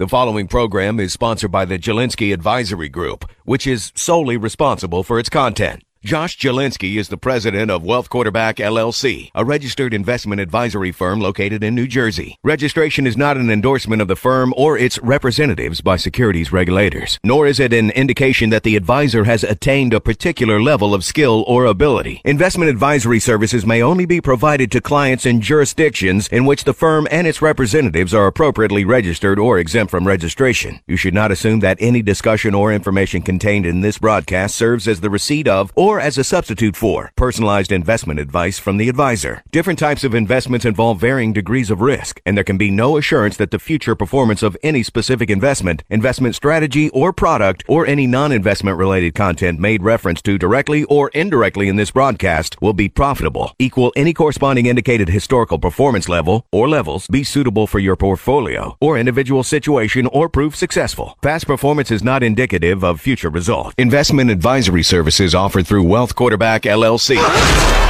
The following program is sponsored by the Jalinski Advisory Group, which is solely responsible for its content. Josh Jalinski is the president of Wealth Quarterback LLC, a registered investment advisory firm located in New Jersey. Registration is not an endorsement of the firm or its representatives by securities regulators, nor is it an indication that the advisor has attained a particular level of skill or ability. Investment advisory services may only be provided to clients in jurisdictions in which the firm and its representatives are appropriately registered or exempt from registration. You should not assume that any discussion or information contained in this broadcast serves as the receipt of or or as a substitute for personalized investment advice from the advisor. Different types of investments involve varying degrees of risk, and there can be no assurance that the future performance of any specific investment, investment strategy, or product, or any non-investment related content made reference to directly or indirectly in this broadcast will be profitable, equal any corresponding indicated historical performance level or levels, be suitable for your portfolio or individual situation, or prove successful. Past performance is not indicative of future results. Investment advisory services offered through Wealth Quarterback LLC.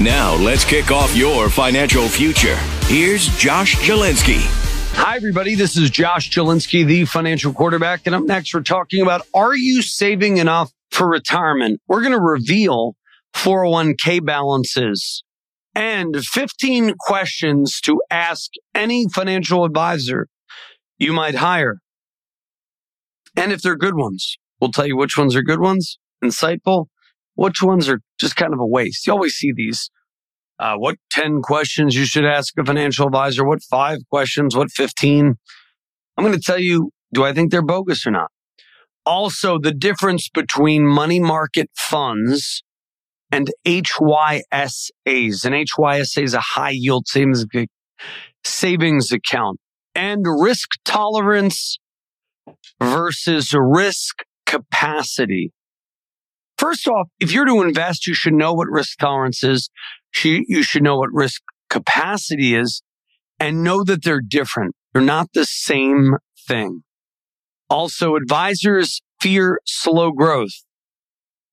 Now, let's kick off your financial future. Here's Josh Jalinski. Hi, everybody. This is Josh Jalinski, the financial quarterback. And up next, we're talking about are you saving enough for retirement? We're going to reveal 401k balances and 15 questions to ask any financial advisor you might hire. And if they're good ones, we'll tell you which ones are good ones, insightful, which ones are just kind of a waste. You always see these. Uh, what 10 questions you should ask a financial advisor? What five questions? What 15? I'm going to tell you, do I think they're bogus or not? Also, the difference between money market funds and HYSAs. An HYSA is a high yield savings, savings account and risk tolerance versus risk capacity. First off, if you're to invest, you should know what risk tolerance is. You should know what risk capacity is and know that they're different. They're not the same thing. Also, advisors fear slow growth.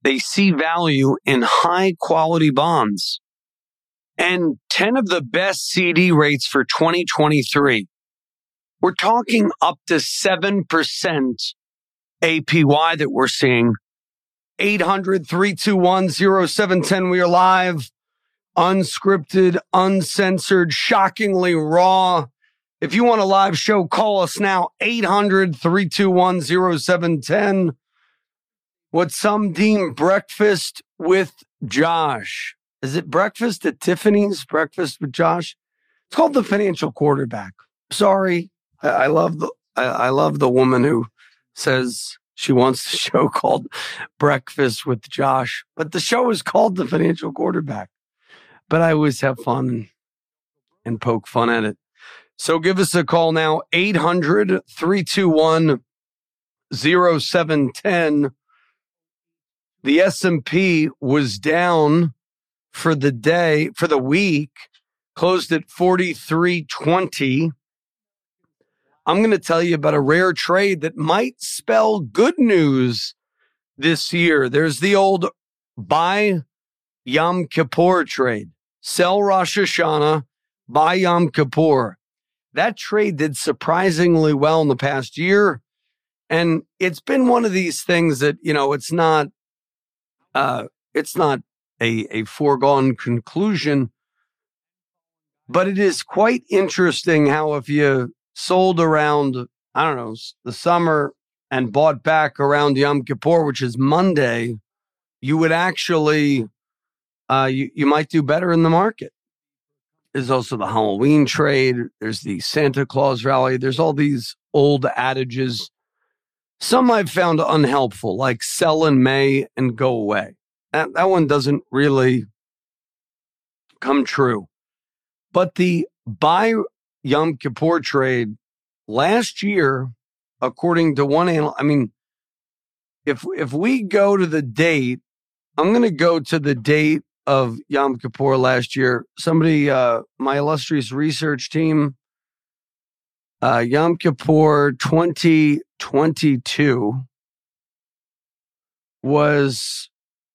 They see value in high quality bonds and 10 of the best CD rates for 2023. We're talking up to 7% APY that we're seeing 800 321 0710. We are live, unscripted, uncensored, shockingly raw. If you want a live show, call us now 800 321 0710. What some deem breakfast with Josh. Is it breakfast at Tiffany's? Breakfast with Josh? It's called the financial quarterback. Sorry. I, I love the I, I love the woman who says she wants the show called Breakfast with Josh, but the show is called The Financial Quarterback. But I always have fun and, poke fun at it. So give us a call now, 800 321 0710. The S&P was down for the day, for the week, closed at 4320. I'm going to tell you about a rare trade that might spell good news this year. There's the old buy Yom Kippur trade, sell Rosh Hashanah, buy Yom Kippur. That trade did surprisingly well in the past year. And it's been one of these things that, you know, it's not, uh, it's not a, a foregone conclusion, but it is quite interesting how if you sold around, I don't know, the summer and bought back around Yom Kippur, which is Monday, you would actually, uh, you, you might do better in the market. There's also the Halloween trade. There's the Santa Claus rally. There's all these old adages. Some I've found unhelpful, like sell in May and go away. That, that one doesn't really come true. But the buy Yom Kippur trade last year, according to one analyst, I mean, if if we go to the date, I'm going to go to the date of Yom Kippur last year. Somebody, uh, my illustrious research team, uh, Yom Kippur 2022 was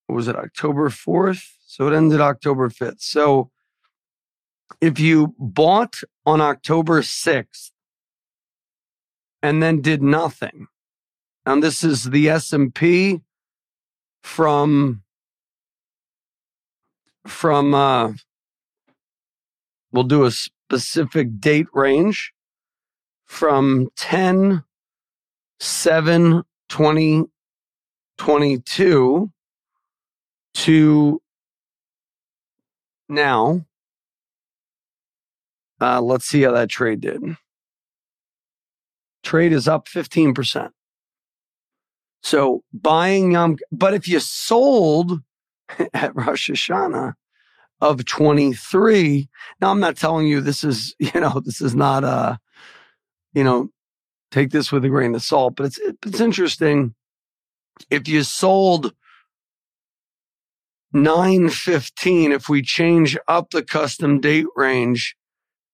was it October 4th? So it ended October 5th. So if you bought on October 6th and then did nothing, and this is the S&P from from uh we'll do a specific date range from 10 7 2022 to now uh, let's see how that trade did. Trade is up 15%. So buying Yom, but if you sold at Rosh Hashanah of 23, now I'm not telling you this is, you know, this is not a, you know, take this with a grain of salt, but it's, it's interesting. If you sold 915, if we change up the custom date range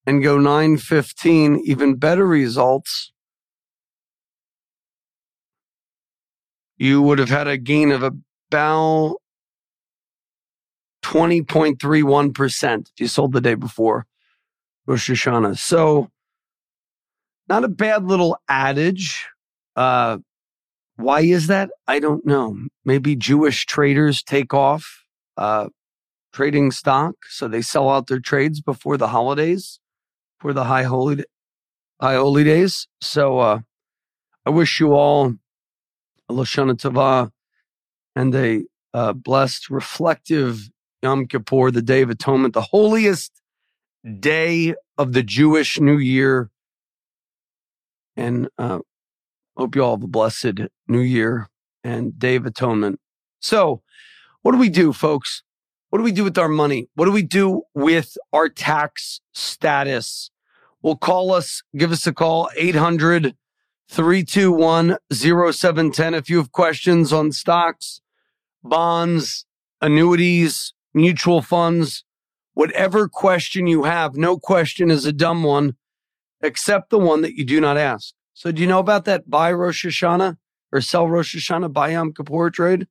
and go 915, even better results, you would have had a gain of about 20.31% if you sold the day before Rosh Hashanah. So, not a bad little adage. Uh, why is that? I don't know. Maybe Jewish traders take off uh, trading stock, so they sell out their trades before the holidays for the high holy high holy days. So uh, I wish you all a Lashana Tova and a uh, blessed, reflective Yom Kippur, the Day of Atonement, the holiest day of the Jewish New Year. And uh, hope you all have a blessed New Year and Day of Atonement. So, what do we do, folks? What do we do with our money? What do we do with our tax status? Well, call us, give us a call, 800 321 0710. If you have questions on stocks, bonds, annuities, mutual funds, whatever question you have, no question is a dumb one, except the one that you do not ask. So, do you know about that buy Rosh Hashanah or sell Rosh Hashanah, buy Yom Kippur trade?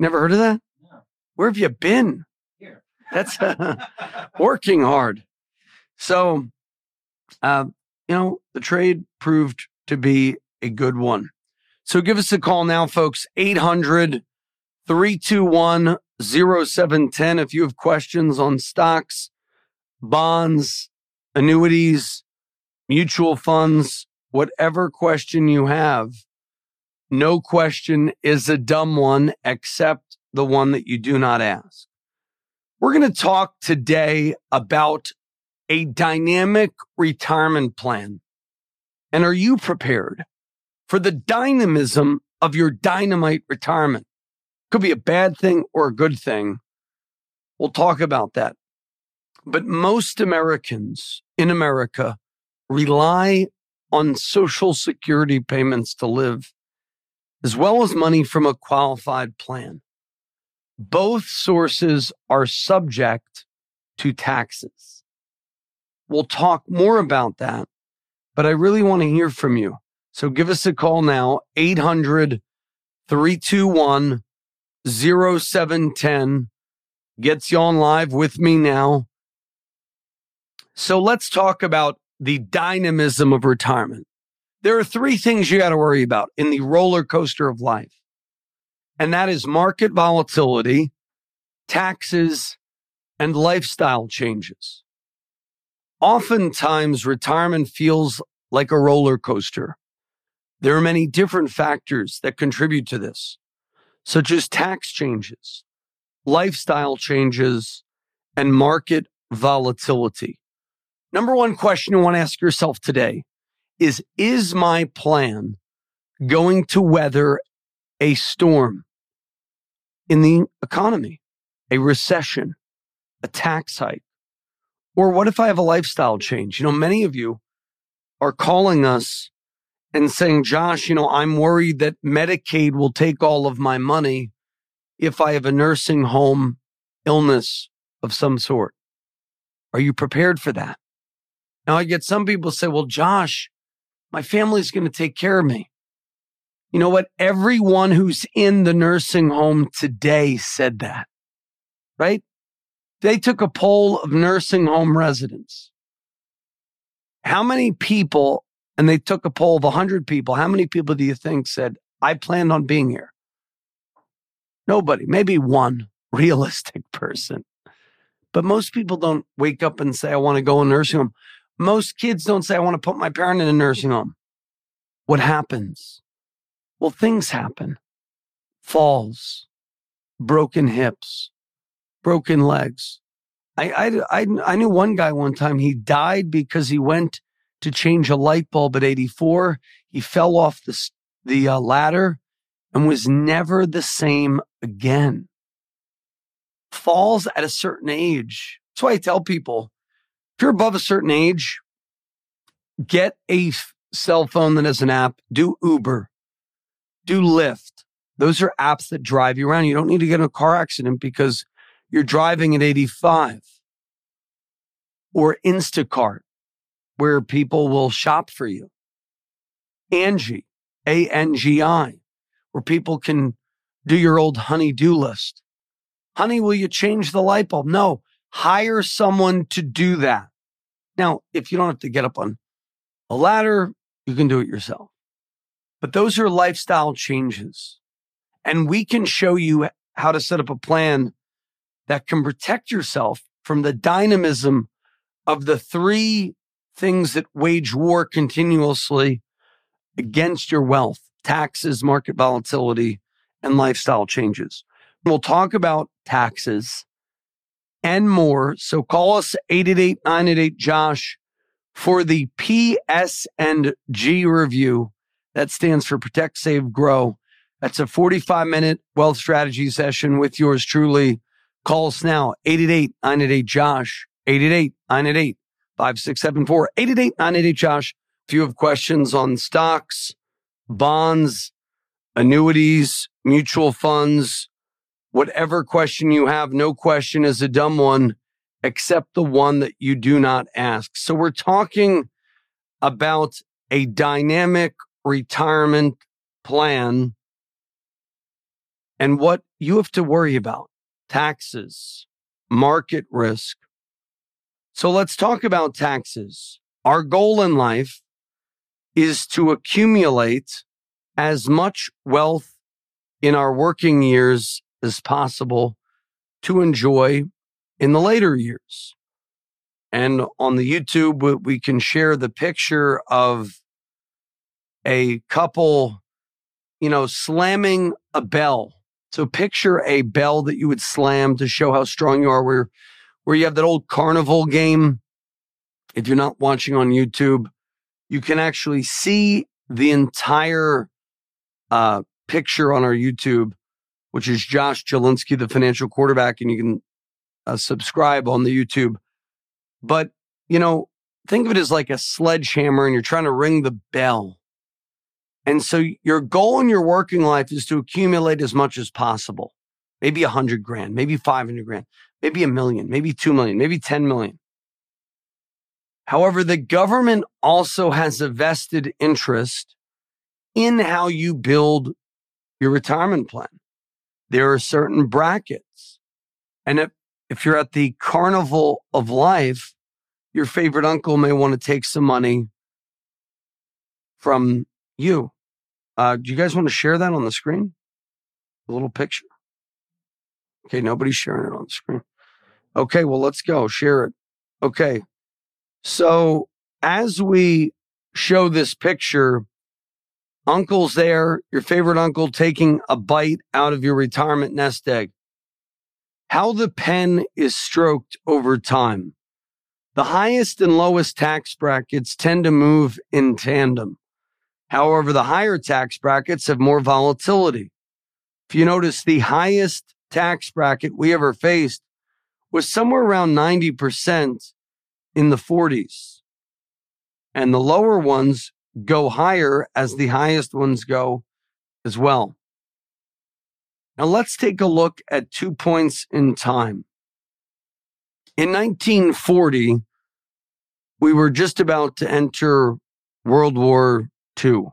Never heard of that? No. Where have you been? Here. That's uh, working hard. So, uh, you know, the trade proved to be a good one. So give us a call now, folks. 800 321 0710 if you have questions on stocks, bonds, annuities, mutual funds, whatever question you have. No question is a dumb one except the one that you do not ask. We're going to talk today about a dynamic retirement plan. And are you prepared for the dynamism of your dynamite retirement? Could be a bad thing or a good thing. We'll talk about that. But most Americans in America rely on social security payments to live, as well as money from a qualified plan. Both sources are subject to taxes. We'll talk more about that, but I really want to hear from you. So give us a call now, 800 321 0710. Gets you on live with me now. So let's talk about the dynamism of retirement. There are three things you got to worry about in the roller coaster of life. And that is market volatility, taxes, and lifestyle changes. Oftentimes, retirement feels like a roller coaster. There are many different factors that contribute to this, such as tax changes, lifestyle changes, and market volatility. Number one question you want to ask yourself today is Is my plan going to weather a storm in the economy, a recession, a tax hike? Or what if I have a lifestyle change? You know, many of you are calling us and saying, Josh, you know, I'm worried that Medicaid will take all of my money if I have a nursing home illness of some sort. Are you prepared for that? Now I get some people say, well, Josh, my family's going to take care of me. You know what? Everyone who's in the nursing home today said that, right? They took a poll of nursing home residents. How many people, and they took a poll of 100 people, how many people do you think said, I planned on being here? Nobody, maybe one realistic person. But most people don't wake up and say, I want to go in a nursing home. Most kids don't say, I want to put my parent in a nursing home. What happens? Well, things happen falls, broken hips, broken legs. I, I, I, I knew one guy one time, he died because he went to change a light bulb at 84. He fell off the, the uh, ladder and was never the same again. Falls at a certain age. That's why I tell people if you're above a certain age, get a cell phone that has an app, do Uber, do Lyft. Those are apps that drive you around. You don't need to get in a car accident because you're driving at 85 or Instacart, where people will shop for you. Angie, A N G I, where people can do your old honey do list. Honey, will you change the light bulb? No, hire someone to do that. Now, if you don't have to get up on a ladder, you can do it yourself. But those are lifestyle changes. And we can show you how to set up a plan that can protect yourself from the dynamism of the three things that wage war continuously against your wealth taxes, market volatility, and lifestyle changes. We'll talk about taxes and more. So call us 888 988 Josh for the PS and G review. That stands for Protect, Save, Grow. That's a 45 minute wealth strategy session with yours truly. Call us now, 888 988 Josh, 888 988 5674, 888 988 Josh. If you have questions on stocks, bonds, annuities, mutual funds, whatever question you have, no question is a dumb one except the one that you do not ask. So we're talking about a dynamic retirement plan and what you have to worry about taxes, market risk. So let's talk about taxes. Our goal in life is to accumulate as much wealth in our working years as possible to enjoy in the later years. And on the YouTube, we can share the picture of a couple, you know, slamming a bell. So picture a bell that you would slam to show how strong you are, where, where you have that old carnival game. If you're not watching on YouTube, you can actually see the entire uh, picture on our YouTube, which is Josh Jalinski, the financial quarterback, and you can uh, subscribe on the YouTube. But, you know, think of it as like a sledgehammer and you're trying to ring the bell. And so your goal in your working life is to accumulate as much as possible. Maybe a hundred grand, maybe 500 grand, maybe a million, maybe 2 million, maybe 10 million. However, the government also has a vested interest in how you build your retirement plan. There are certain brackets. And if if you're at the carnival of life, your favorite uncle may want to take some money from you. Uh, do you guys want to share that on the screen? A little picture. Okay, nobody's sharing it on the screen. Okay, well, let's go. Share it. Okay. So as we show this picture, uncle's there, your favorite uncle taking a bite out of your retirement nest egg how the pen is stroked over time. The highest and lowest tax brackets tend to move in tandem. However, the higher tax brackets have more volatility. If you notice, the highest tax bracket we ever faced was somewhere around 90% in the 40s. and the lower ones go higher as the highest ones go as well. Now let's take a look at two points in time. In 1940, we were just about to enter World War II.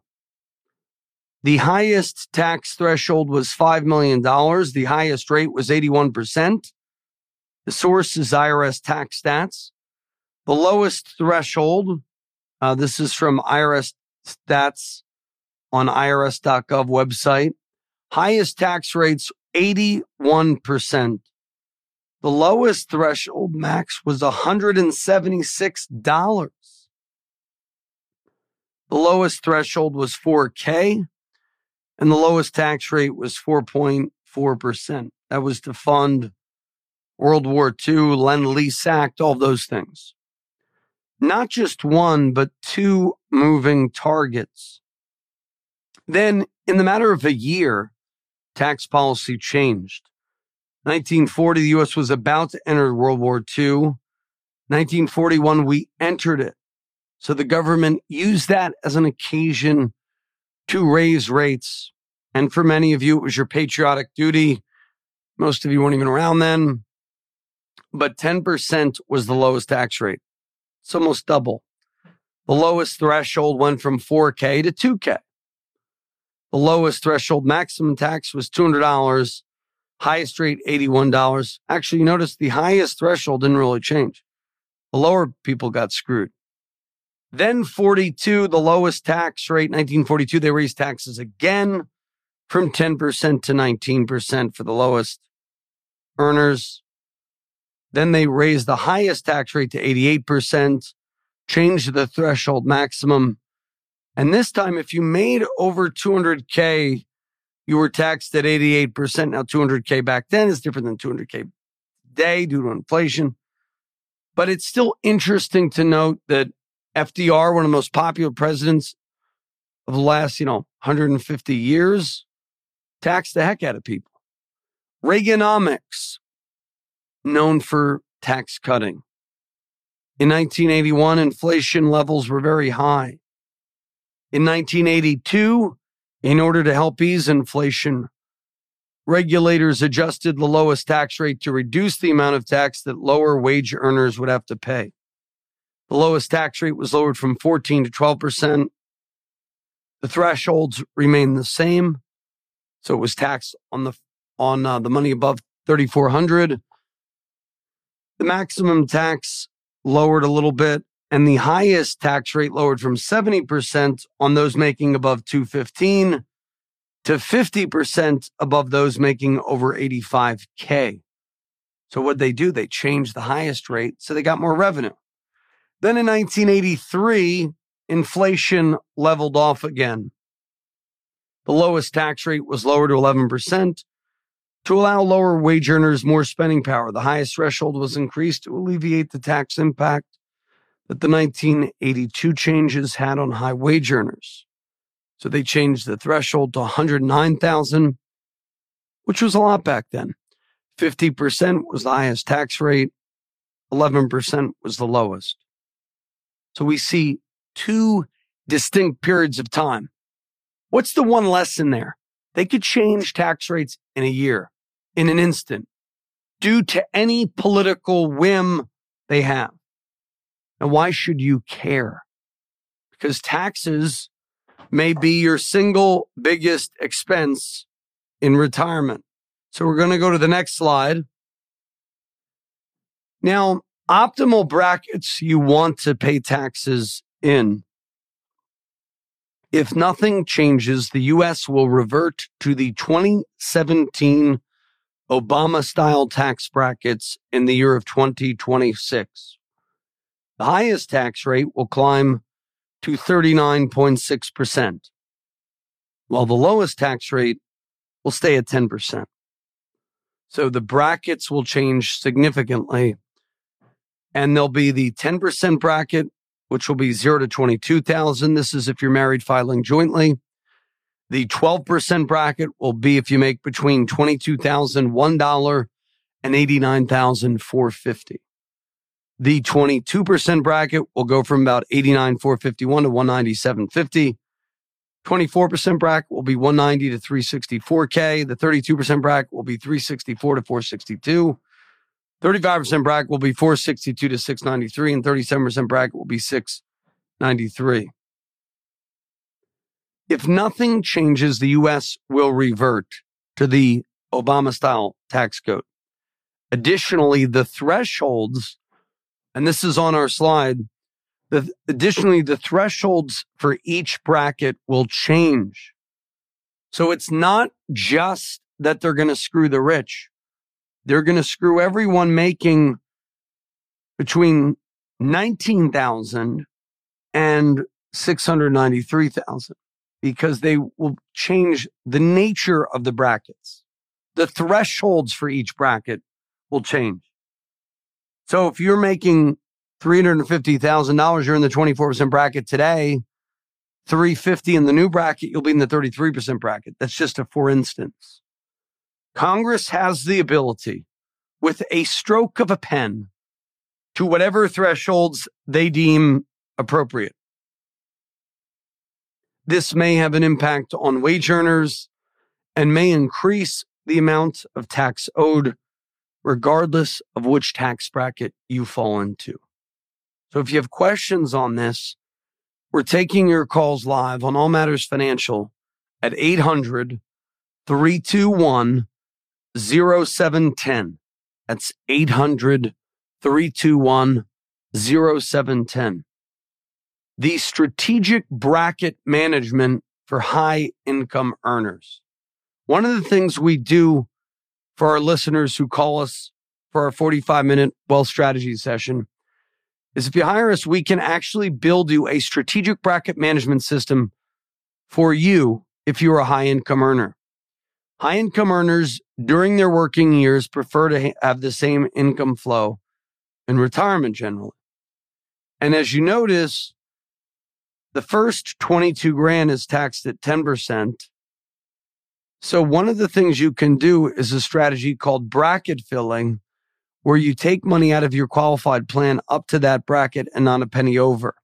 The highest tax threshold was $5 million. The highest rate was 81%. The source is IRS tax stats. The lowest threshold, uh, this is from IRS stats on irs.gov website. Highest tax rates, 81%. The lowest threshold max was $176. The lowest threshold was 4K and the lowest tax rate was 4.4%. That was to fund World War II, Lend Lease Act, all those things. Not just one, but two moving targets. Then, in the matter of a year, tax policy changed. 1940, the U.S. was about to enter World War II. 1941, we entered it. So the government used that as an occasion to raise rates. And for many of you, it was your patriotic duty. Most of you weren't even around then but 10% was the lowest tax rate. It's almost double. The lowest threshold went from 4K to 2K. The lowest threshold maximum tax was $200. Highest rate, $81. Actually, you notice the highest threshold didn't really change. The lower people got screwed. Then 42, the lowest tax rate, 1942, they raised taxes again from 10% to 19% for the lowest earners. Then they raised the highest tax rate to 88%, changed the threshold maximum. And this time, if you made over 200K, you were taxed at 88%. Now, 200K back then is different than 200K today due to inflation. But it's still interesting to note that FDR, one of the most popular presidents of the last, you know, 150 years, taxed the heck out of people. Reaganomics, known for tax cutting. In 1981, inflation levels were very high. In 1982, in order to help ease inflation, regulators adjusted the lowest tax rate to reduce the amount of tax that lower wage earners would have to pay. The lowest tax rate was lowered from 14 to 12%. The thresholds remained the same. So it was taxed on the on uh, the money above 3400 the maximum tax lowered a little bit and the highest tax rate lowered from 70% on those making above 215 to 50% above those making over 85K. So what they do? They changed the highest rate so they got more revenue. Then in 1983, inflation leveled off again. The lowest tax rate was lowered to 11% to allow lower wage earners more spending power. The highest threshold was increased to alleviate the tax impact that the 1982 changes had on high wage earners. So they changed the threshold to 109,000, which was a lot back then. 50% was the highest tax rate. 11% was the lowest. So we see two distinct periods of time. What's the one lesson there? They could change tax rates in a year, in an instant, due to any political whim they have. Now, why should you care? Because taxes may be your single biggest expense in retirement. So we're going to go to the next slide. Now, optimal brackets you want to pay taxes in if nothing changes, the U.S. will revert to the 2017 Obama style tax brackets in the year of 2026. The highest tax rate will climb to 39.6%, while the lowest tax rate will stay at 10%. So the brackets will change significantly. And there'll be the 10% bracket which will be 0 to 22,000. This is if you're married filing jointly. The 12% bracket will be if you make between $22,001 and $89,450. The 22% bracket will go from about 89,451 to 197.50. 24% bracket will be 190 to 364K. The 32% bracket will be 364 to 462. 35% bracket will be 462 to 693 and 37% bracket will be 693. If nothing changes, the US will revert to the Obama style tax code. Additionally, the thresholds, and this is on our slide, the, additionally, the thresholds for each bracket will change. So it's not just that they're going to screw the rich. They're going to screw everyone making between 19,000 and 693,000 because they will change the nature of the brackets. The thresholds for each bracket will change. So if you're making $350,000, you're in the 24% bracket today. 350 in the new bracket, you'll be in the 33% bracket. That's just a for instance. Congress has the ability with a stroke of a pen to whatever thresholds they deem appropriate. This may have an impact on wage earners and may increase the amount of tax owed, regardless of which tax bracket you fall into. So if you have questions on this, we're taking your calls live on All Matters Financial at 800 321 0710. That's 800 321 0710 the strategic bracket management for high income earners. One of the things we do for our listeners who call us for our 45 minute wealth strategy session is if you hire us, we can actually build you a strategic bracket management system for you if you're a high income earner. High income earners during their working years prefer to have the same income flow in retirement generally. And as you notice, the first 22 grand is taxed at 10%. So one of the things you can do is a strategy called bracket filling, where you take money out of your qualified plan up to that bracket and not a penny over.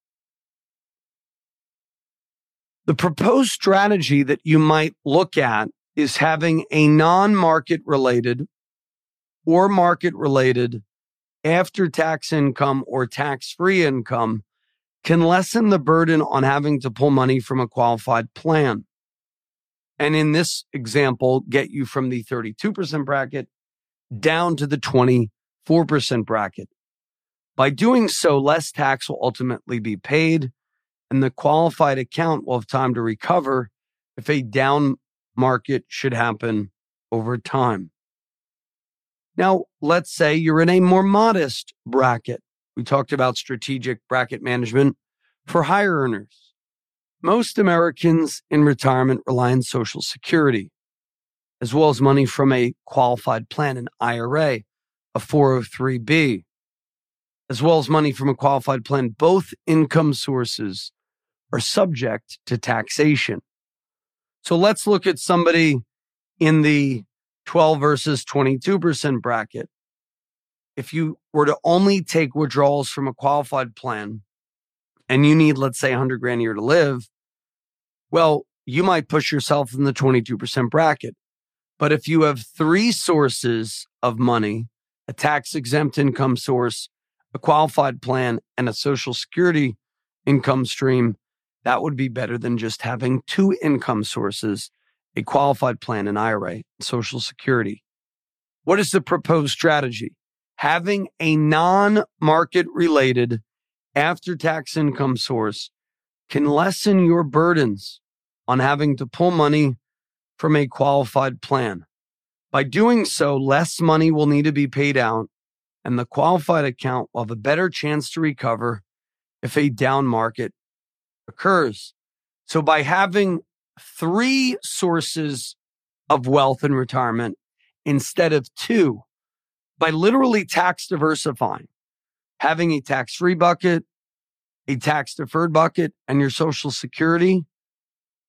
The proposed strategy that you might look at is having a non market related or market related after tax income or tax free income can lessen the burden on having to pull money from a qualified plan. And in this example, get you from the 32% bracket down to the 24% bracket. By doing so, less tax will ultimately be paid, and the qualified account will have time to recover if a down market should happen over time. Now, let's say you're in a more modest bracket. We talked about strategic bracket management for higher earners. Most Americans in retirement rely on Social Security, as well as money from a qualified plan, an IRA, a 403b, as well as money from a qualified plan. Both income sources are subject to taxation. So let's look at somebody in the 12 versus 22% bracket if you were to only take withdrawals from a qualified plan and you need, let's say, 100 grand a year to live, well, you might push yourself in the 22% bracket. But if you have three sources of money, a tax exempt income source, a qualified plan, and a social security income stream, that would be better than just having two income sources, a qualified plan, an IRA, social security. What is the proposed strategy? having a non market related after tax income source can lessen your burdens on having to pull money from a qualified plan. By doing so, less money will need to be paid out, and the qualified account will have a better chance to recover if a down market occurs. So, by having three sources of wealth in retirement instead of two, by literally tax diversifying, having a tax free bucket, a tax deferred bucket, and your social security,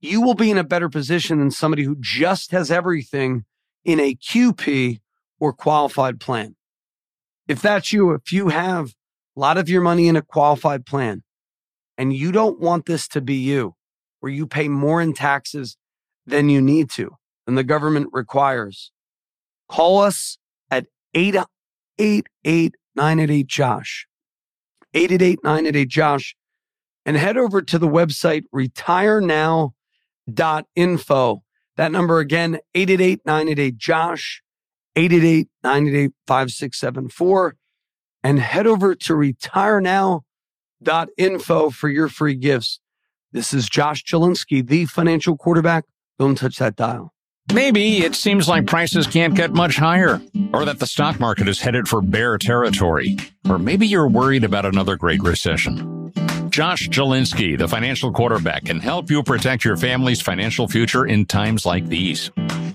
you will be in a better position than somebody who just has everything in a QP or qualified plan. If that's you, if you have a lot of your money in a qualified plan, and you don't want this to be you, where you pay more in taxes than you need to, than the government requires, call us at 888 988 Josh. 888 988 Josh. And head over to the website retirenow.info. That number again, 888 988 Josh, 888 988 5674 and head over to retirenow.info for your free gifts. This is Josh Jalinski, the financial quarterback. Don't touch that dial. Maybe it seems like prices can't get much higher, or that the stock market is headed for bear territory, or maybe you're worried about another great recession. Josh Jalinski, the financial quarterback, can help you protect your family's financial future in times like these.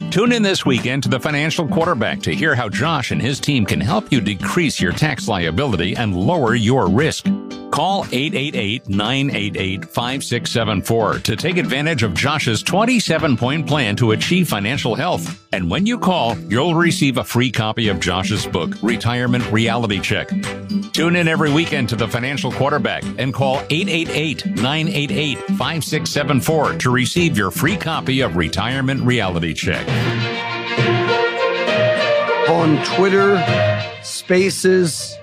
Tune in this weekend to the Financial Quarterback to hear how Josh and his team can help you decrease your tax liability and lower your risk. Call 888-988-5674 to take advantage of Josh's 27-point plan to achieve financial health. And when you call, you'll receive a free copy of Josh's book, Retirement Reality Check. Tune in every weekend to the Financial Quarterback and call 888-988-5674 to receive your free copy of Retirement Reality Check. On Twitter, Spaces,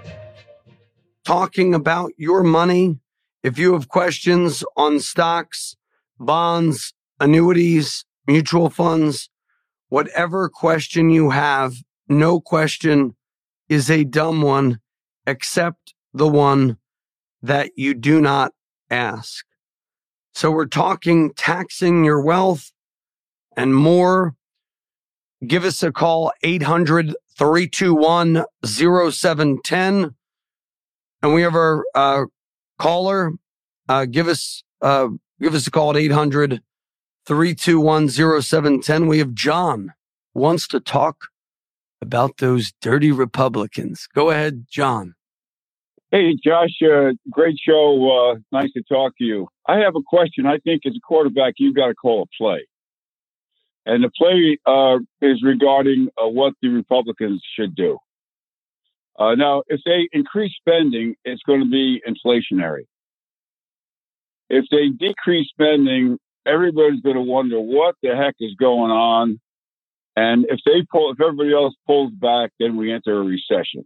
talking about your money. If you have questions on stocks, bonds, annuities, mutual funds, whatever question you have, no question is a dumb one, except the one that you do not ask. So we're talking taxing your wealth and more. Give us a call, 800 321 0710 and we have our uh, caller. Uh, give us uh, give us a call at 800 321 0710. We have John wants to talk about those dirty Republicans. Go ahead, John. Hey, Josh, uh, great show. Uh, nice to talk to you. I have a question. I think as a quarterback, you've got to call a play. And the play uh, is regarding uh, what the Republicans should do. Uh, now, if they increase spending, it's going to be inflationary. If they decrease spending, everybody's going to wonder what the heck is going on. And if they pull, if everybody else pulls back, then we enter a recession.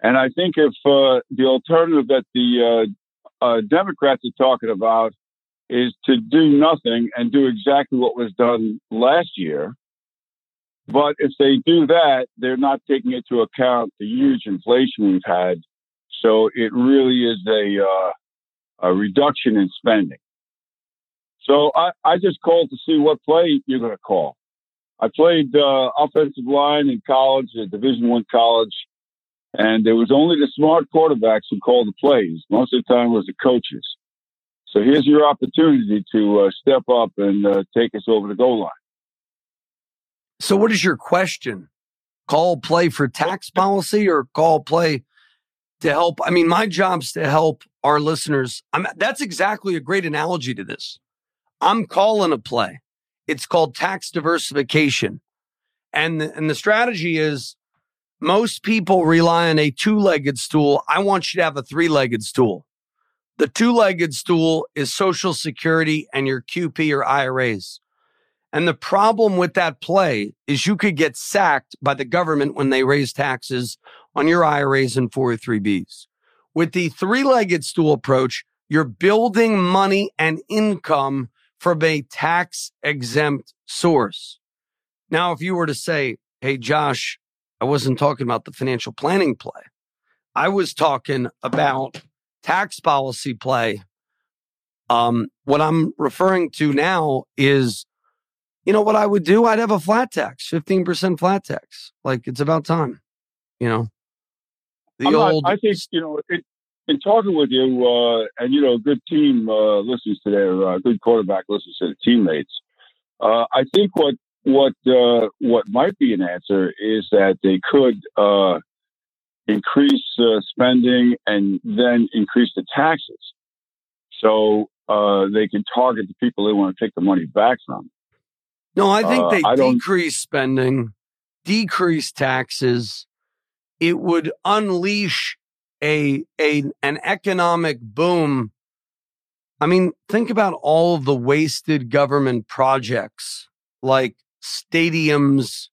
And I think if uh, the alternative that the uh, uh, Democrats are talking about is to do nothing and do exactly what was done last year, but if they do that, they're not taking into account the huge inflation we've had. So it really is a, uh, a reduction in spending. So I, I just called to see what play you're going to call. I played uh, offensive line in college, a Division One college, and it was only the smart quarterbacks who called the plays. Most of the time, it was the coaches. So here's your opportunity to uh, step up and uh, take us over the goal line. So, what is your question? Call play for tax policy or call play to help? I mean, my job's to help our listeners. I'm, that's exactly a great analogy to this. I'm calling a play. It's called tax diversification. And the, and the strategy is most people rely on a two legged stool. I want you to have a three legged stool. The two legged stool is Social Security and your QP or IRAs. And the problem with that play is you could get sacked by the government when they raise taxes on your IRAs and 403Bs. With the three legged stool approach, you're building money and income from a tax exempt source. Now, if you were to say, Hey, Josh, I wasn't talking about the financial planning play. I was talking about tax policy play. Um, what I'm referring to now is you know what I would do? I'd have a flat tax, 15% flat tax. Like it's about time, you know. The I'm old. Not, I think, you know, it, in talking with you, uh, and, you know, a good team uh, listens to their, uh, good quarterback listens to the teammates. Uh, I think what, what, uh, what might be an answer is that they could, uh, increase spending and then increase the taxes. So, they can target the people they want to take the money back from. No, I think uh, they I decrease spending, decrease taxes. It would unleash a, a an economic boom. I mean, think about all of the wasted government projects like stadiums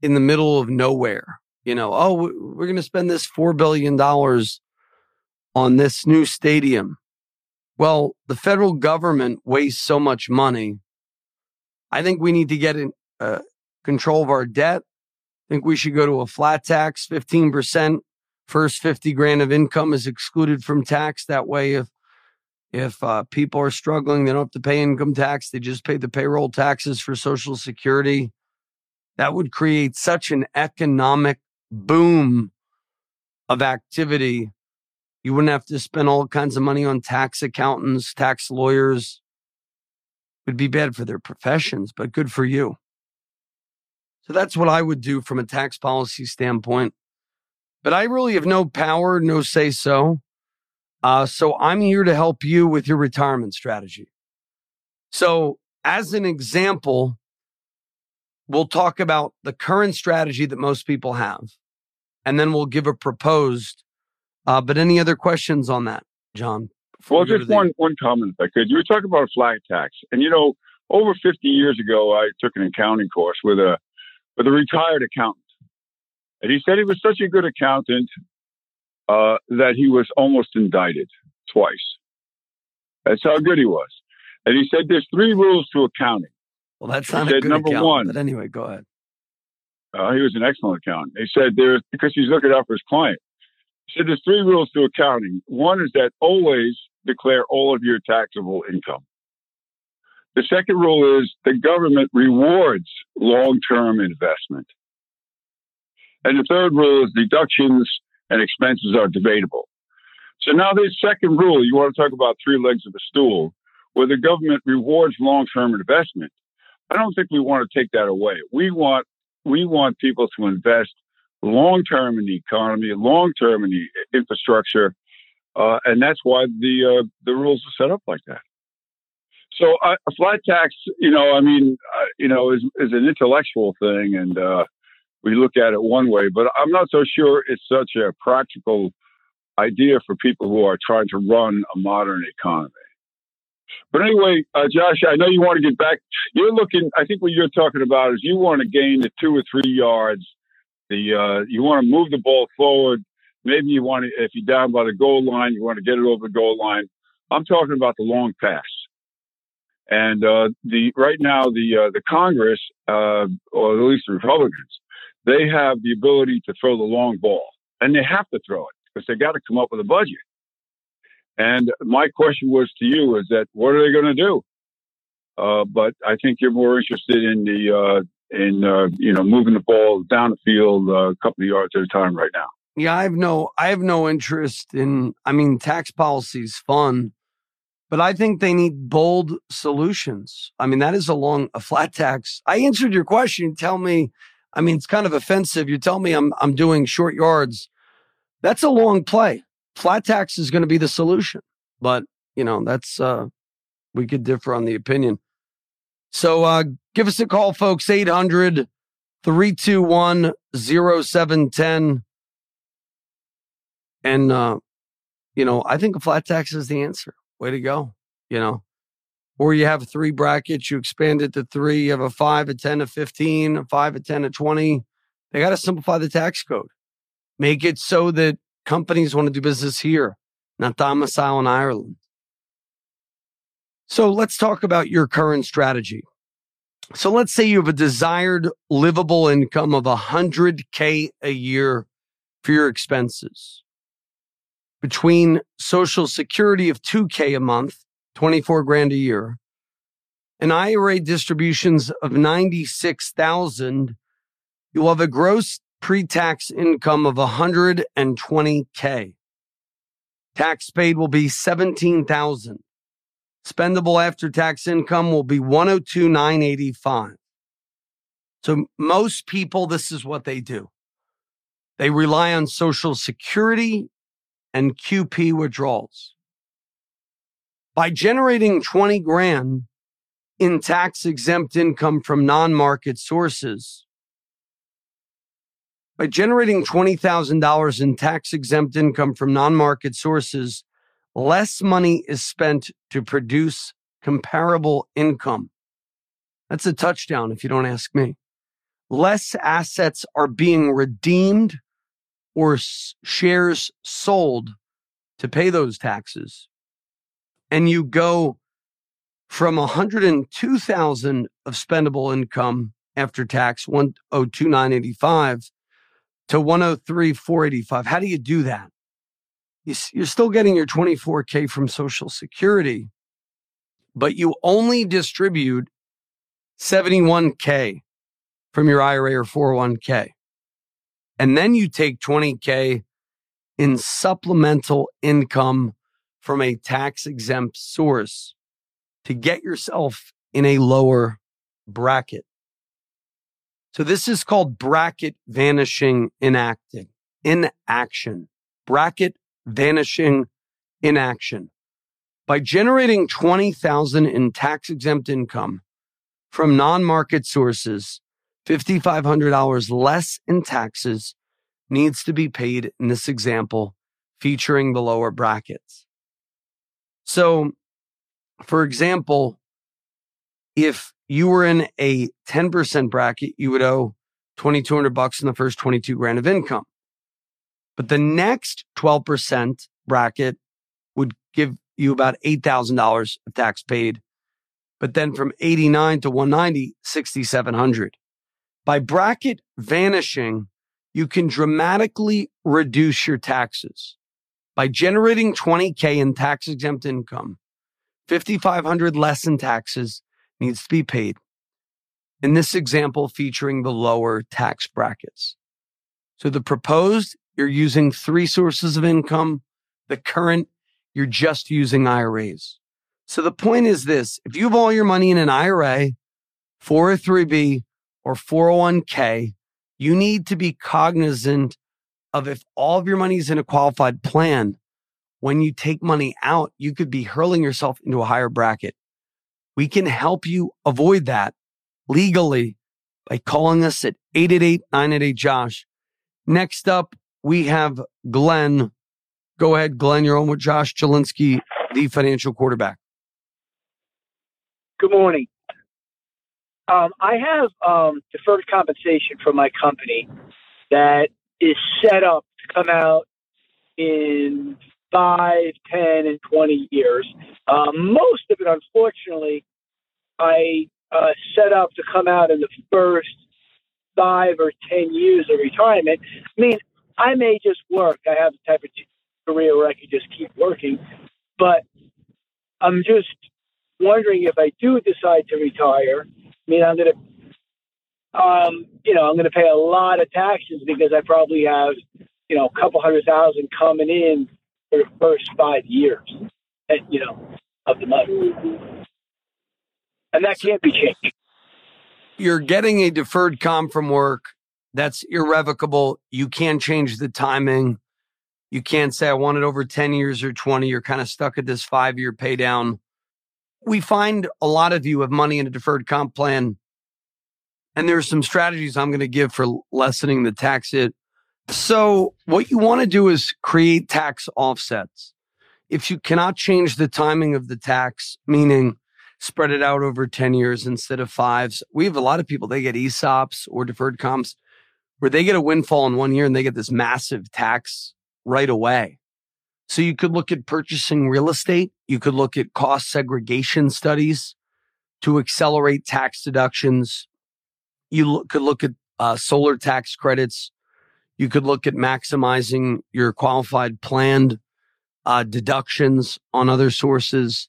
in the middle of nowhere. You know, oh, we're going to spend this $4 billion on this new stadium. Well, the federal government wastes so much money. I think we need to get in uh, control of our debt. I think we should go to a flat tax, 15%. First 50 grand of income is excluded from tax. That way, if if uh, people are struggling, they don't have to pay income tax. They just pay the payroll taxes for Social Security. That would create such an economic boom of activity you wouldn't have to spend all kinds of money on tax accountants, tax lawyers. Would be bad for their professions, but good for you. So that's what I would do from a tax policy standpoint. But I really have no power, no say so. Uh, so I'm here to help you with your retirement strategy. So, as an example, we'll talk about the current strategy that most people have, and then we'll give a proposed uh, but any other questions on that, John? Well, just one the... one comment, if I could. You were talking about a flat tax, and you know, over 50 years ago, I took an accounting course with a with a retired accountant, and he said he was such a good accountant uh, that he was almost indicted twice. That's how good he was. And he said there's three rules to accounting. Well, that's not he said, number one. But anyway, go ahead. Uh, he was an excellent accountant. He said there's because he's looking out for his client. He said there's three rules to accounting. One is that always declare all of your taxable income. The second rule is the government rewards long-term investment. And the third rule is deductions and expenses are debatable. So now this second rule, you want to talk about three legs of a stool, where the government rewards long-term investment. I don't think we want to take that away. We want we want people to invest long term in the economy, long term in the infrastructure, uh, and that's why the uh, the rules are set up like that. So uh, a flat tax, you know, I mean, uh, you know, is is an intellectual thing, and uh, we look at it one way, but I'm not so sure it's such a practical idea for people who are trying to run a modern economy. But anyway, uh, Josh, I know you want to get back. You're looking. I think what you're talking about is you want to gain the two or three yards the you want to move the ball forward. Maybe you want to, if you're down by the goal line, you want to get it over the goal line. I'm talking about the long pass. And uh, the right now, the uh, the Congress, uh, or at least the Republicans, they have the ability to throw the long ball, and they have to throw it because they got to come up with a budget. And my question was to you: is that what are they going to do? Uh, but I think you're more interested in the uh, in uh, you know moving the ball down the field a couple of yards at a time right now. Yeah, I have no I have no interest in. I mean, tax policy is fun, but I think they need bold solutions. I mean, that is a long a flat tax. I answered your question. Tell me. I mean, it's kind of offensive. You tell me I'm I'm doing short yards. That's a long play. Flat tax is going to be the solution, but you know that's uh we could differ on the opinion. So uh, give us a call, folks, 800 321 0710. And, uh, you know, I think a flat tax is the answer. Way to go. You know, or you have three brackets, you expand it to three, you have a five, a 10, a 15, a five, a 10, a 20. They got to simplify the tax code, make it so that companies want to do business here, not domicile in Ireland. So let's talk about your current strategy. So let's say you have a desired livable income of 100K a year for your expenses. Between Social Security of 2K a month, 24 grand a year, and IRA distributions of 96,000, you'll have a gross pre-tax income of 120K. Tax paid will be 17,000. Spendable after tax income will be 102,985. So most people, this is what they do. They rely on social security and QP withdrawals. By generating 20 grand in tax exempt income from non market sources, By generating $20,000 in tax exempt income from non market sources, less money is spent to produce comparable income. That's a touchdown if you don't ask me. Less assets are being redeemed or s- shares sold to pay those taxes. And you go from 102,000 of spendable income after tax, 102,985 to 103,485. How do you do that? You're still getting your 24K from Social Security, but you only distribute 71K from your IRA or 401K. And then you take 20K in supplemental income from a tax exempt source to get yourself in a lower bracket. So this is called bracket vanishing in acting, in action, bracket vanishing in action. By generating 20,000 in tax exempt income from non-market sources, $5,500 less in taxes needs to be paid in this example featuring the lower brackets. So, for example, if you were in a 10% bracket, you would owe 2200 bucks in the first 22 grand of income. But the next 12% bracket would give you about $8,000 of tax paid. But then from 89 to 190, 6,700. By bracket vanishing, you can dramatically reduce your taxes by generating 20K in tax exempt income. 5,500 less in taxes needs to be paid. In this example, featuring the lower tax brackets. So the proposed, you're using three sources of income. The current, you're just using IRAs. So the point is this if you have all your money in an IRA, 403B, or 401k, you need to be cognizant of if all of your money is in a qualified plan, when you take money out, you could be hurling yourself into a higher bracket. We can help you avoid that legally by calling us at 888-988-JOSH. Next up, we have Glenn. Go ahead, Glenn. You're on with Josh Jalinski, the financial quarterback. Good morning. Um, I have um, deferred compensation from my company that is set up to come out in five, ten, and 20 years. Um, most of it, unfortunately, I uh, set up to come out in the first five or 10 years of retirement. I mean, I may just work. I have the type of career where I could just keep working, but I'm just wondering if I do decide to retire. Mean, I'm going to, um, you know, I'm going to pay a lot of taxes because I probably have, you know, a couple hundred thousand coming in for the first five years, and, you know, of the money. And that can't be changed. You're getting a deferred comp from work. That's irrevocable. You can't change the timing. You can't say, I want it over 10 years or 20. You're kind of stuck at this five year pay down. We find a lot of you have money in a deferred comp plan. And there are some strategies I'm going to give for lessening the tax hit so what you want to do is create tax offsets. If you cannot change the timing of the tax, meaning spread it out over 10 years instead of fives, we have a lot of people, they get ESOPs or deferred comps where they get a windfall in one year and they get this massive tax right away. So you could look at purchasing real estate. You could look at cost segregation studies to accelerate tax deductions. You could look at uh, solar tax credits you could look at maximizing your qualified planned uh, deductions on other sources.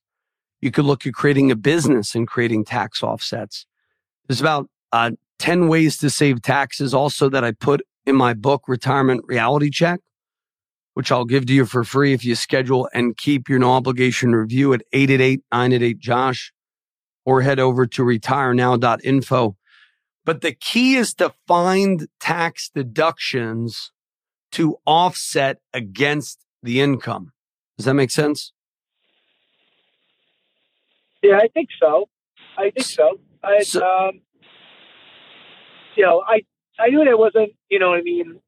You could look at creating a business and creating tax offsets. There's about uh, 10 ways to save taxes also that I put in my book, Retirement Reality Check, which I'll give to you for free if you schedule and keep your no obligation review at 888 988 Josh or head over to retirenow.info but the key is to find tax deductions to offset against the income. Does that make sense? Yeah, I think so. I think so. I, so, um, you know, I I knew there wasn't, you know what I mean,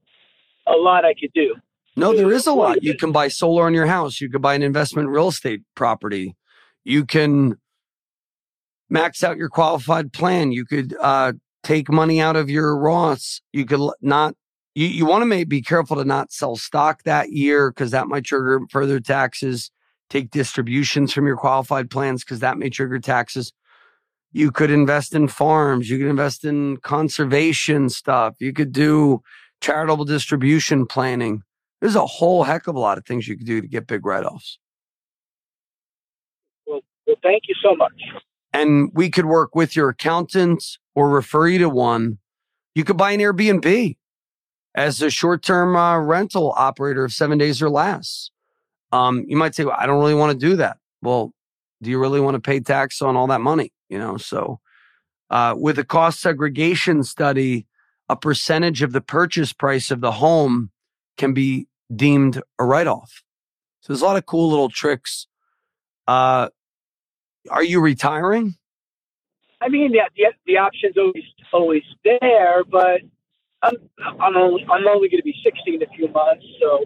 a lot I could do. No, there is a lot. You can buy solar on your house. You could buy an investment real estate property. You can max out your qualified plan. You could uh, take money out of your Roths. You could not. You, you want to be careful to not sell stock that year because that might trigger further taxes. Take distributions from your qualified plans because that may trigger taxes. You could invest in farms. You could invest in conservation stuff. You could do charitable distribution planning. There's a whole heck of a lot of things you could do to get big write offs. Well, well, thank you so much. And we could work with your accountant or refer you to one. You could buy an Airbnb as a short term uh, rental operator of seven days or less. Um, you might say, well, I don't really want to do that. Well, do you really want to pay tax on all that money? you know so uh, with a cost segregation study a percentage of the purchase price of the home can be deemed a write-off. So there's a lot of cool little tricks. Uh, are you retiring? I mean the, the, the option's always always there but i'm i'm only i'm only going to be 60 in a few months so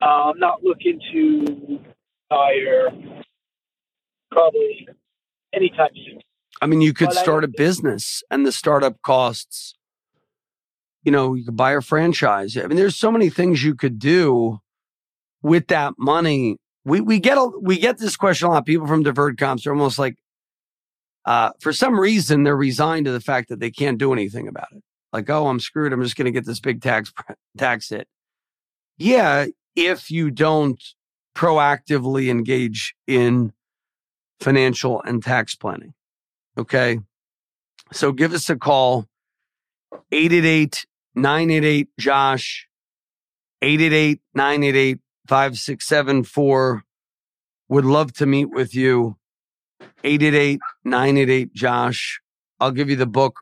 uh, i'm not looking to retire probably anytime soon. I mean, you could start a business and the startup costs, you know, you could buy a franchise. I mean, there's so many things you could do with that money. We, we get, a, we get this question a lot. People from deferred comps are almost like, uh, for some reason, they're resigned to the fact that they can't do anything about it. Like, oh, I'm screwed. I'm just going to get this big tax, tax hit. Yeah. If you don't proactively engage in financial and tax planning. Okay. So give us a call 888 988 Josh, 888 988 5674. Would love to meet with you. 888 988 Josh. I'll give you the book,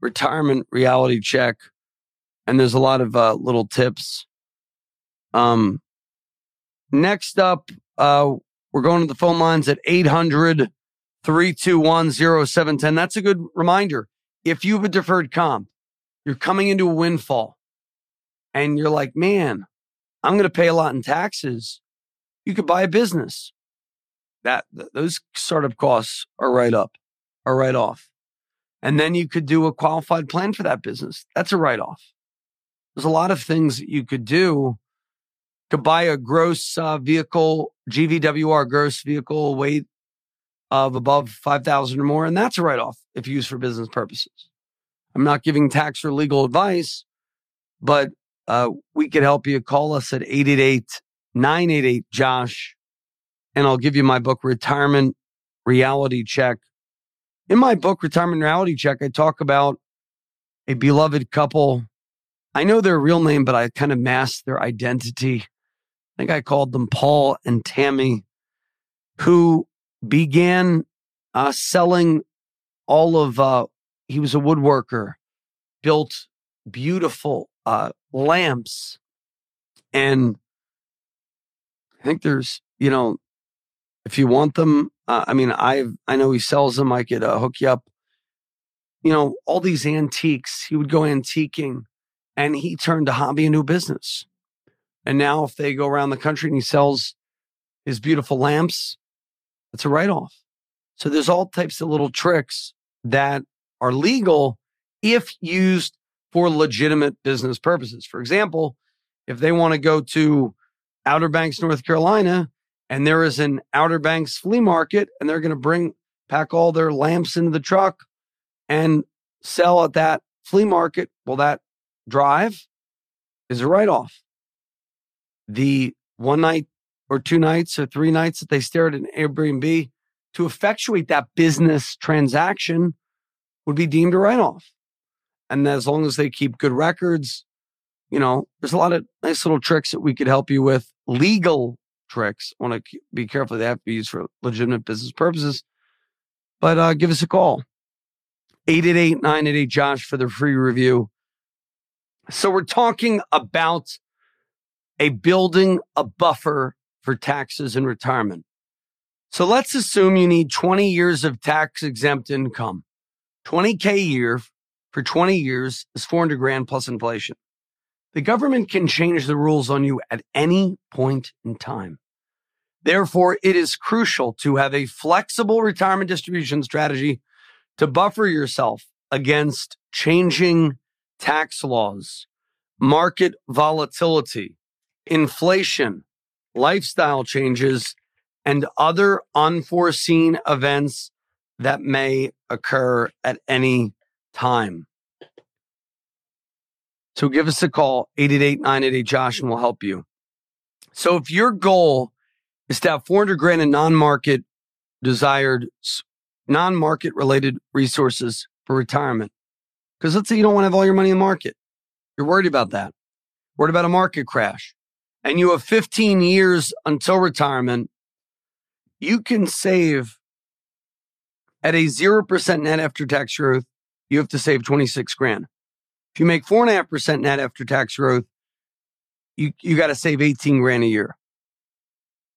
Retirement Reality Check. And there's a lot of uh, little tips. Um, next up, uh, we're going to the phone lines at 800 321 0710. That's a good reminder. If you have a deferred comp, you're coming into a windfall and you're like, man, I'm going to pay a lot in taxes. You could buy a business. That those startup costs are right up, are right off. And then you could do a qualified plan for that business. That's a write off. There's a lot of things that you could do to buy a gross uh, vehicle GVWR gross vehicle weight of above 5,000 or more. And that's a write off if used for business purposes. I'm not giving tax or legal advice, but uh, we could help you. Call us at 888 988 Josh, and I'll give you my book, Retirement Reality Check. In my book, Retirement Reality Check, I talk about a beloved couple. I know their real name, but I kind of mask their identity. I think I called them Paul and Tammy, who began uh, selling all of, uh, he was a woodworker, built beautiful uh, lamps. And I think there's, you know, if you want them, uh, I mean, I I know he sells them. I could uh, hook you up. You know, all these antiques. He would go antiquing, and he turned a hobby into a business. And now, if they go around the country and he sells his beautiful lamps, it's a write off. So there's all types of little tricks that are legal if used for legitimate business purposes. For example, if they want to go to Outer Banks, North Carolina, and there is an Outer Banks flea market, and they're going to bring pack all their lamps into the truck and sell at that flea market, well, that drive is a write off the one night or two nights or three nights that they stay at an Airbnb to effectuate that business transaction would be deemed a write off. And as long as they keep good records, you know, there's a lot of nice little tricks that we could help you with. Legal tricks. Want to be careful. They have to be used for legitimate business purposes. But uh, give us a call. 888 988 Josh for the free review. So we're talking about a building a buffer for taxes and retirement. So let's assume you need 20 years of tax exempt income, 20K a year for 20 years is 400 grand plus inflation. The government can change the rules on you at any point in time. Therefore, it is crucial to have a flexible retirement distribution strategy to buffer yourself against changing tax laws, market volatility, inflation, lifestyle changes, and other unforeseen events that may occur at any time. So give us a call, 888-988-JOSH, and we'll help you. So if your goal is to have 400 grand in non-market desired, non-market related resources for retirement, because let's say you don't want to have all your money in the market. You're worried about that. Worried about a market crash. And you have 15 years until retirement. You can save at a 0% net after tax growth. You have to save 26 grand. If you make four and a half percent net after tax growth, you, you got to save 18 grand a year.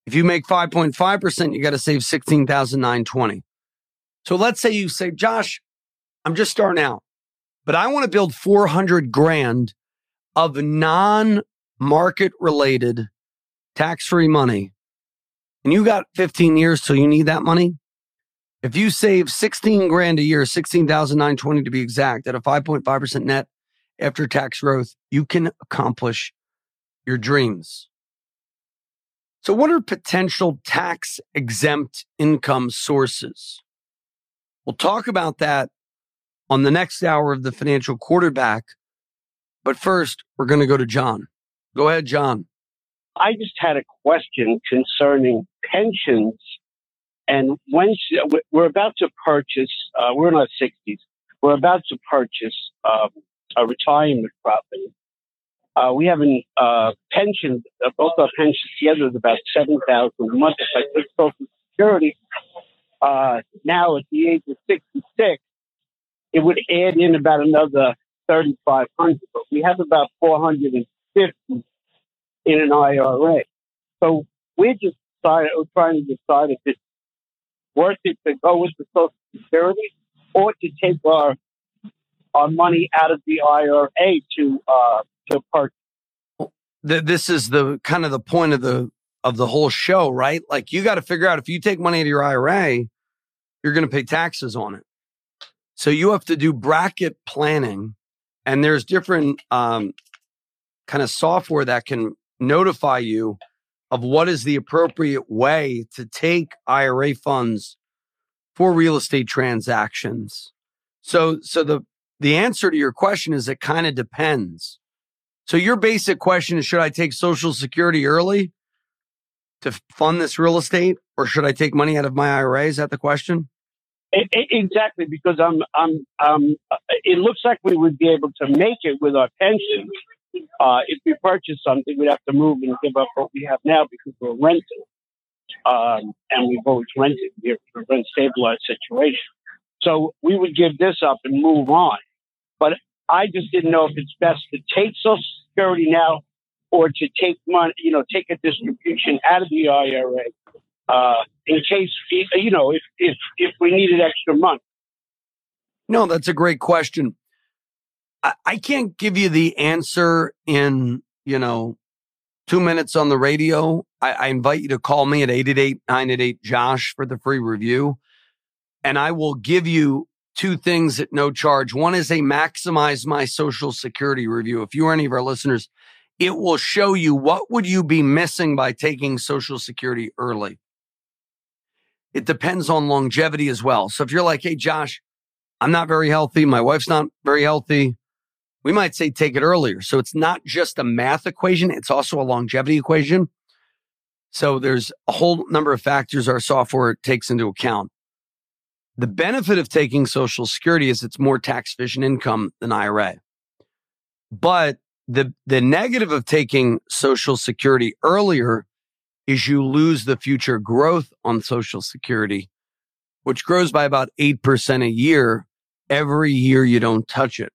If you make 5.5%, you got to save 16,920. So let's say you say, Josh, I'm just starting out, but I want to build 400 grand of non market related tax free money. And you got 15 years till you need that money. If you save 16 grand a year, 16,920 to be exact at a 5.5% net, after tax growth, you can accomplish your dreams. So, what are potential tax exempt income sources? We'll talk about that on the next hour of the financial quarterback. But first, we're going to go to John. Go ahead, John. I just had a question concerning pensions. And when we're about to purchase, uh, we're in our 60s, we're about to purchase um, a retirement property. Uh, we have a uh, pension, uh, both our pensions together is about 7000 a month. If I take Social Security, uh, now at the age of 66, it would add in about another 3500 but we have about 450 in an IRA. So we're just trying to decide if it's worth it to go with the Social Security or to take our our money out of the IRA to uh, to purchase. This is the kind of the point of the of the whole show, right? Like you got to figure out if you take money out of your IRA, you're going to pay taxes on it. So you have to do bracket planning, and there's different um, kind of software that can notify you of what is the appropriate way to take IRA funds for real estate transactions. So, so the the answer to your question is it kind of depends. So your basic question is, should I take social security early to fund this real estate or should I take money out of my IRA? Is that the question? Exactly, because I'm, I'm, um, it looks like we would be able to make it with our pension. Uh, if we purchase something, we'd have to move and give up what we have now because we're renting. Um, and we've always rented here for a rent stabilized situation. So we would give this up and move on. But I just didn't know if it's best to take Social Security now or to take money, you know, take a distribution out of the IRA uh, in case, you know, if, if, if we needed extra money. No, that's a great question. I, can't give you the answer in, you know, two minutes on the radio. I, I invite you to call me at 888 988 Josh for the free review. And I will give you two things at no charge. One is a maximize my social security review. If you are any of our listeners, it will show you what would you be missing by taking social security early. It depends on longevity as well. So if you're like, Hey, Josh, I'm not very healthy. My wife's not very healthy. We might say take it earlier. So it's not just a math equation. It's also a longevity equation. So there's a whole number of factors our software takes into account. The benefit of taking Social Security is it's more tax efficient income than IRA. But the, the negative of taking Social Security earlier is you lose the future growth on Social Security, which grows by about 8% a year every year you don't touch it.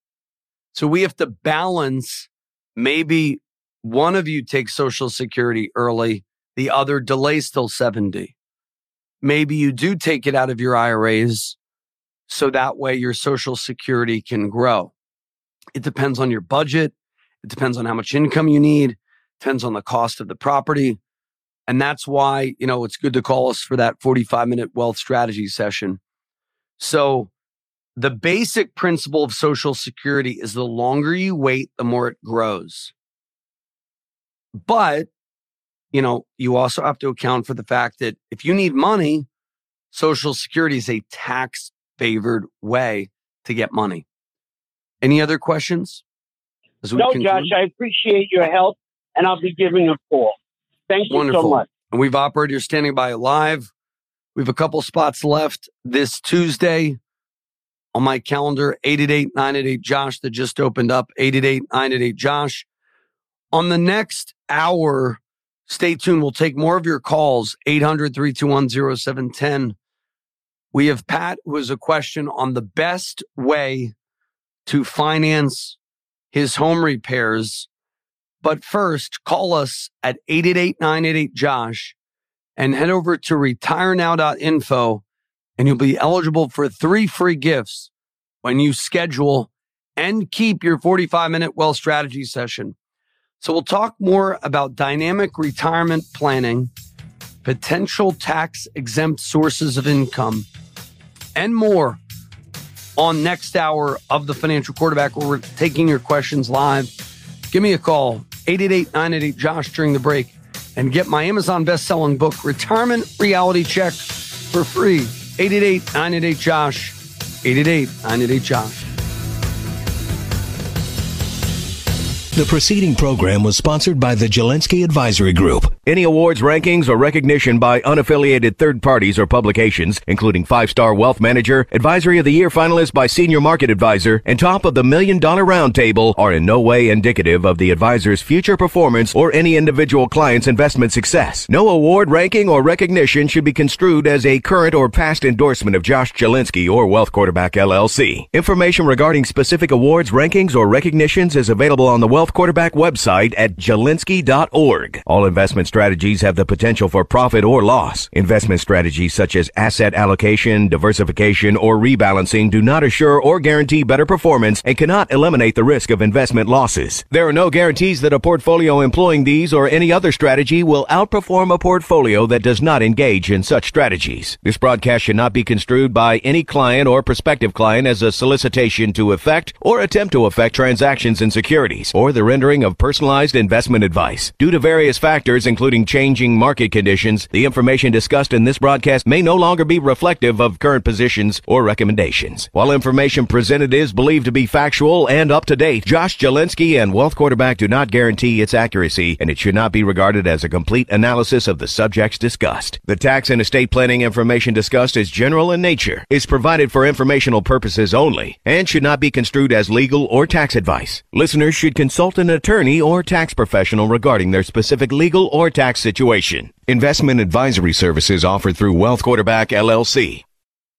So we have to balance maybe one of you takes Social Security early, the other delays till 70 maybe you do take it out of your IRAs so that way your social security can grow. It depends on your budget. It depends on how much income you need, It depends on the cost of the property. And that's why, you know, it's good to call us for that 45 minute wealth strategy session. So the basic principle of social security is the longer you wait, the more it grows. But, you know, you also have to account for the fact that if you need money, social security is a tax favored way to get money. Any other questions? no, conclude? Josh, I appreciate your help and I'll be giving a call. Thank you Wonderful. so much. And we've operated, you're standing by live. We have a couple spots left this Tuesday on my calendar, 888-988-JOSH that just opened up, 888-988-JOSH. On the next hour, stay tuned. We'll take more of your calls, 800-321-0710. We have Pat, who has a question on the best way to finance his home repairs. But first, call us at 888-988-JOSH and head over to retirenow.info and you'll be eligible for three free gifts when you schedule and keep your 45 minute wealth strategy session. So we'll talk more about dynamic retirement planning, potential tax exempt sources of income, and more on next hour of the financial quarterback where we're taking your questions live. Give me a call, 888 Josh during the break and get my Amazon best-selling book, Retirement Reality Check, for free. 888-988-JOSH. 888-988-JOSH. The preceding program was sponsored by the Jalinski Advisory Group. Any awards, rankings, or recognition by unaffiliated third parties or publications, including Five Star Wealth Manager, Advisory of the Year finalist by Senior Market Advisor, and top of the Million Dollar Roundtable, are in no way indicative of the advisor's future performance or any individual client's investment success. No award, ranking, or recognition should be construed as a current or past endorsement of Josh Jalinski or Wealth Quarterback LLC. Information regarding specific awards, rankings, or recognitions is available on the Wealth Quarterback website at jalinski.org. All investments strategies have the potential for profit or loss. Investment strategies such as asset allocation, diversification, or rebalancing do not assure or guarantee better performance and cannot eliminate the risk of investment losses. There are no guarantees that a portfolio employing these or any other strategy will outperform a portfolio that does not engage in such strategies. This broadcast should not be construed by any client or prospective client as a solicitation to effect or attempt to effect transactions in securities or the rendering of personalized investment advice. Due to various factors, including including changing market conditions, the information discussed in this broadcast may no longer be reflective of current positions or recommendations. While information presented is believed to be factual and up to date, Josh Jalinski and Wealth Quarterback do not guarantee its accuracy, and it should not be regarded as a complete analysis of the subjects discussed. The tax and estate planning information discussed is general in nature, is provided for informational purposes only, and should not be construed as legal or tax advice. Listeners should consult an attorney or tax professional regarding their specific legal or tax situation. Investment advisory services offered through Wealth Quarterback LLC.